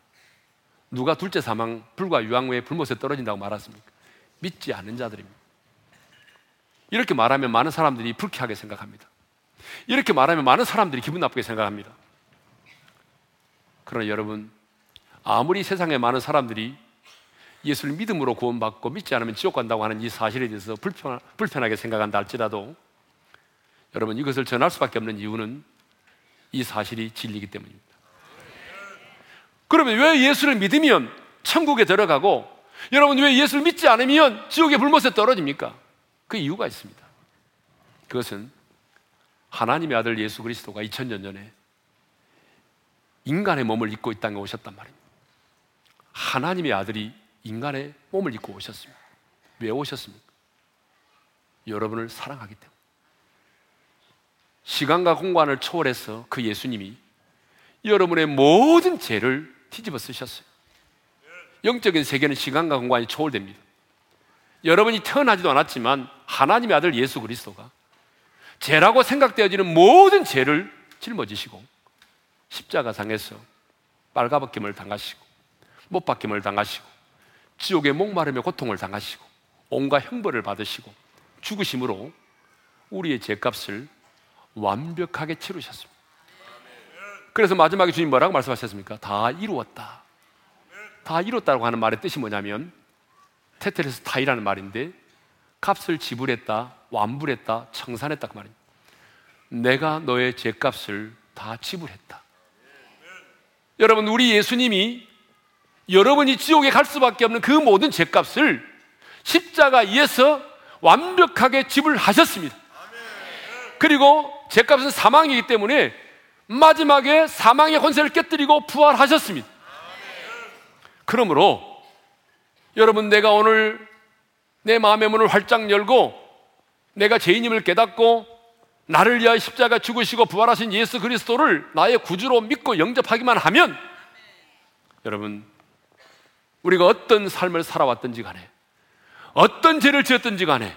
S1: 누가 둘째 사망, 불과 유황 외에 불못에 떨어진다고 말했습니까? 믿지 않는 자들입니다. 이렇게 말하면 많은 사람들이 불쾌하게 생각합니다. 이렇게 말하면 많은 사람들이 기분 나쁘게 생각합니다. 그러나 여러분, 아무리 세상에 많은 사람들이 예수를 믿음으로 구원받고 믿지 않으면 지옥 간다고 하는 이 사실에 대해서 불편, 불편하게 생각한다 할지라도 여러분 이것을 전할 수밖에 없는 이유는 이 사실이 진리이기 때문입니다. 그러면 왜 예수를 믿으면 천국에 들어가고 여러분 왜 예수를 믿지 않으면 지옥의 불못에 떨어집니까? 그 이유가 있습니다. 그것은 하나님의 아들 예수 그리스도가 2000년 전에 인간의 몸을 입고 이 땅에 오셨단 말입니다. 하나님의 아들이 인간의 몸을 입고 오셨습니다. 왜 오셨습니까? 여러분을 사랑하기 때문에. 시간과 공간을 초월해서 그 예수님이 여러분의 모든 죄를 뒤집어 쓰셨어요. 영적인 세계는 시간과 공간이 초월됩니다. 여러분이 태어나지도 않았지만 하나님의 아들 예수 그리스도가 죄라고 생각되어지는 모든 죄를 짊어지시고 십자가상에서 빨가벗김을 당하시고 못 박힘을 당하시고 지옥의 목마름의 고통을 당하시고 온갖 형벌을 받으시고 죽으심으로 우리의 죄값을 완벽하게 치르셨습니다. 그래서 마지막에 주님 뭐라고 말씀하셨습니까? 다 이루었다. 다 이뤘다고 하는 말의 뜻이 뭐냐면 테테레스 타이라는 말인데 값을 지불했다, 완불했다, 청산했다 그 말입니다. 내가 너의 죄값을 다 지불했다. 여러분 우리 예수님이 여러분이 지옥에 갈 수밖에 없는 그 모든 죄값을 십자가에서 완벽하게 지불하셨습니다. 그리고 죄값은 사망이기 때문에 마지막에 사망의 권세를 깨뜨리고 부활하셨습니다. 그러므로 여러분 내가 오늘 내 마음의 문을 활짝 열고 내가 죄인임을 깨닫고 나를 위하여 십자가 죽으시고 부활하신 예수 그리스도를 나의 구주로 믿고 영접하기만 하면 여러분 우리가 어떤 삶을 살아왔든지 간에 어떤 죄를 지었든지 간에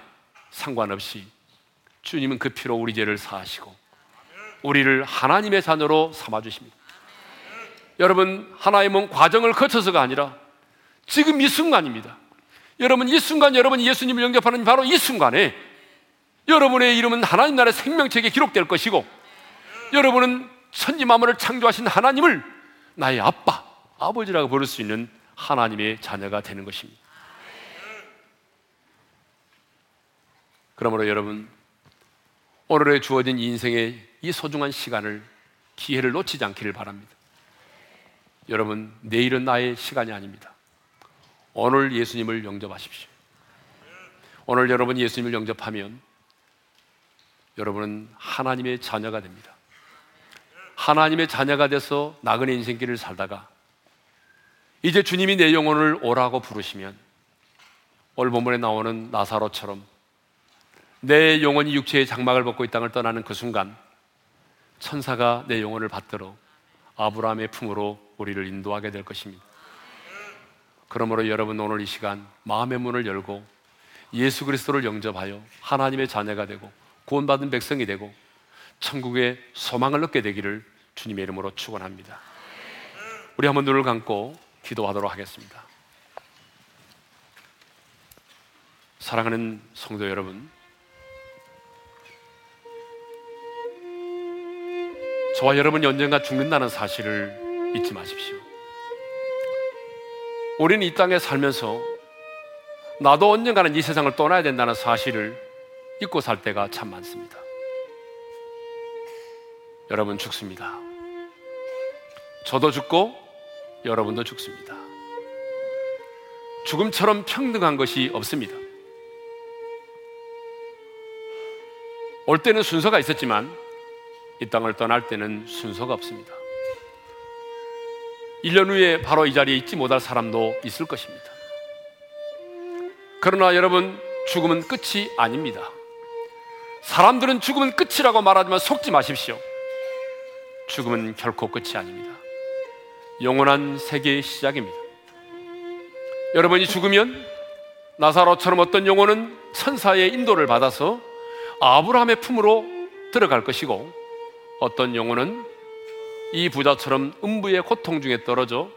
S1: 상관없이 주님은 그 피로 우리 죄를 사하시고 우리를 하나님의 자녀로 삼아 주십니다. 여러분 하나의 몸 과정을 거쳐서가 아니라 지금 이 순간입니다. 여러분 이 순간 여러분이 예수님을 영접하는 바로 이 순간에 여러분의 이름은 하나님 나라의 생명책에 기록될 것이고 여러분은 천지 만물을 창조하신 하나님을 나의 아빠, 아버지라고 부를 수 있는 하나님의 자녀가 되는 것입니다. 그러므로 여러분 오늘에 주어진 인생의 이 소중한 시간을 기회를 놓치지 않기를 바랍니다. 여러분 내일은 나의 시간이 아닙니다. 오늘 예수님을 영접하십시오. 오늘 여러분 예수님을 영접하면 여러분은 하나님의 자녀가 됩니다. 하나님의 자녀가 돼서 나그네 인생길을 살다가 이제 주님이 내 영혼을 오라고 부르시면 오늘 본문에 나오는 나사로처럼 내 영혼이 육체의 장막을 벗고 이 땅을 떠나는 그 순간 천사가 내 영혼을 받들어 아브라함의 품으로 우리를 인도하게 될 것입니다. 그러므로 여러분 오늘 이 시간 마음의 문을 열고 예수 그리스도를 영접하여 하나님의 자녀가 되고 구원받은 백성이 되고 천국의 소망을 얻게 되기를 주님의 이름으로 축원합니다. 우리 한번 눈을 감고 기도하도록 하겠습니다. 사랑하는 성도 여러분, 저와 여러분이 언젠가 죽는다는 사실을 잊지 마십시오. 우리는 이 땅에 살면서 나도 언젠가는 이 세상을 떠나야 된다는 사실을 잊고 살 때가 참 많습니다. 여러분 죽습니다. 저도 죽고 여러분도 죽습니다. 죽음처럼 평등한 것이 없습니다. 올 때는 순서가 있었지만 이 땅을 떠날 때는 순서가 없습니다. 1년 후에 바로 이 자리에 있지 못할 사람도 있을 것입니다. 그러나 여러분, 죽음은 끝이 아닙니다. 사람들은 죽음은 끝이라고 말하지만 속지 마십시오. 죽음은 결코 끝이 아닙니다. 영원한 세계의 시작입니다. 여러분이 죽으면 나사로처럼 어떤 영혼은 천사의 인도를 받아서 아브라함의 품으로 들어갈 것이고 어떤 영혼은 이 부자처럼 음부의 고통 중에 떨어져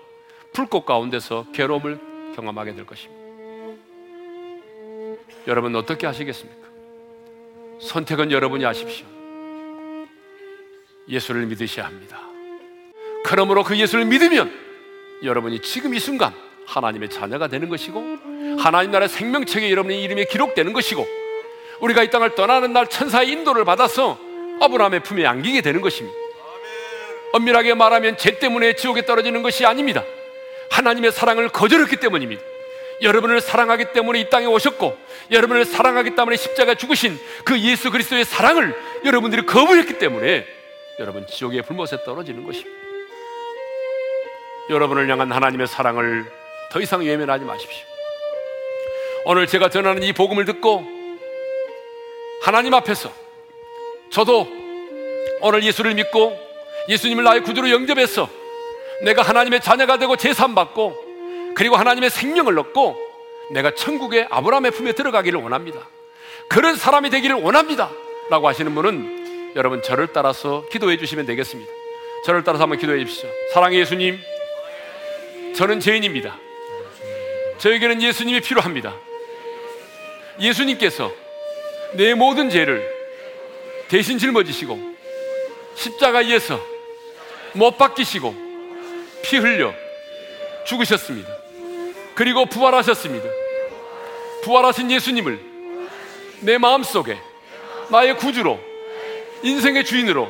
S1: 불꽃 가운데서 괴로움을 경험하게 될 것입니다. 여러분 어떻게 하시겠습니까? 선택은 여러분이 하십시오. 예수를 믿으셔야 합니다. 그러므로 그 예수를 믿으면 여러분이 지금 이 순간 하나님의 자녀가 되는 것이고 하나님 나라의 생명책에 여러분의 이름이 기록되는 것이고 우리가 이 땅을 떠나는 날 천사의 인도를 받아서 아브라함의 품에 안기게 되는 것입니다. 엄밀하게 말하면 죄 때문에 지옥에 떨어지는 것이 아닙니다. 하나님의 사랑을 거절했기 때문입니다. 여러분을 사랑하기 때문에 이 땅에 오셨고 여러분을 사랑하기 때문에 십자가 죽으신 그 예수 그리스도의 사랑을 여러분들이 거부했기 때문에 여러분 지옥의 불못에 떨어지는 것입니다. 여러분을 향한 하나님의 사랑을 더 이상 외면하지 마십시오. 오늘 제가 전하는 이 복음을 듣고 하나님 앞에서 저도 오늘 예수를 믿고 예수님을 나의 구주로 영접해서 내가 하나님의 자녀가 되고 제삼받고 그리고 하나님의 생명을 얻고 내가 천국의 아브라함의 품에 들어가기를 원합니다. 그런 사람이 되기를 원합니다. 라고 하시는 분은 여러분 저를 따라서 기도해 주시면 되겠습니다. 저를 따라서 한번 기도해 주십시오. 사랑의 예수님, 저는 죄인입니다. 저에게는 예수님이 필요합니다. 예수님께서 내 모든 죄를 대신 짊어지시고 십자가에서 못 박히시고 피 흘려 죽으셨습니다. 그리고 부활하셨습니다. 부활하신 예수님을 내 마음속에 나의 구주로 인생의 주인으로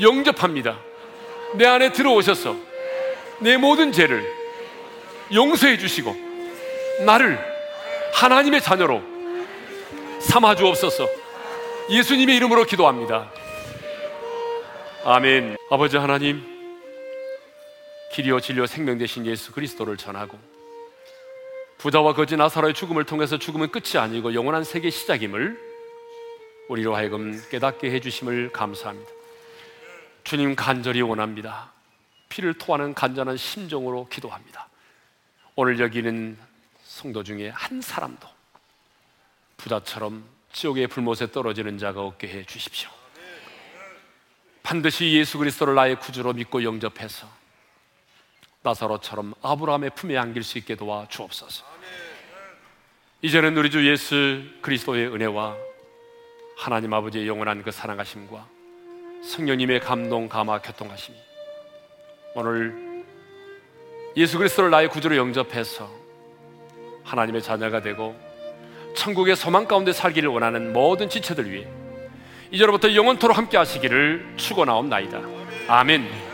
S1: 영접합니다. 내 안에 들어오셔서 내 모든 죄를 용서해 주시고 나를 하나님의 자녀로 삼아 주옵소서. 예수님의 이름으로 기도합니다. 아멘. 아버지 하나님, 길이요 진료 생명 되신 예수 그리스도를 전하고 부자와 거지 나사로의 죽음을 통해서 죽음은 끝이 아니고 영원한 세계 시작임을 우리로 하여금 깨닫게 해주심을 감사합니다. 주님 간절히 원합니다. 피를 토하는 간절한 심정으로 기도합니다. 오늘 여기는 성도 중에 한 사람도 부자처럼 지옥의 불못에 떨어지는 자가 없게 해 주십시오. 반드시 예수 그리스도를 나의 구주로 믿고 영접해서 나사로처럼 아브라함의 품에 안길 수 있게 도와 주옵소서. 이제는 우리 주 예수 그리스도의 은혜와 하나님 아버지의 영원한 그 사랑하심과 성령님의 감동, 감화, 교통하심이 오늘 예수 그리스도를 나의 구주로 영접해서 하나님의 자녀가 되고 천국의 소망 가운데 살기를 원하는 모든 지체들 위해 이제로부터 영원토록 함께 하시기를 축원하옵나이다. 아멘.